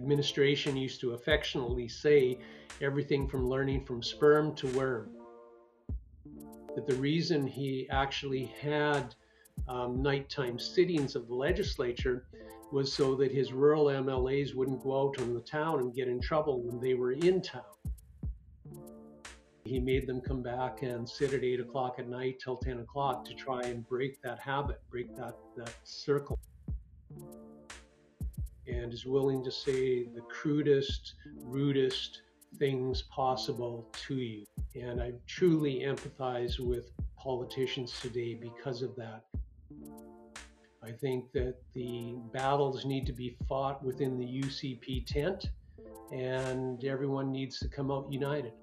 administration used to affectionately say everything from learning from sperm to worm. That the reason he actually had um, nighttime sittings of the legislature was so that his rural MLAs wouldn't go out on the town and get in trouble when they were in town. He made them come back and sit at eight o'clock at night till 10 o'clock to try and break that habit, break that, that circle. And is willing to say the crudest, rudest things possible to you. And I truly empathize with politicians today because of that. I think that the battles need to be fought within the UCP tent, and everyone needs to come out united.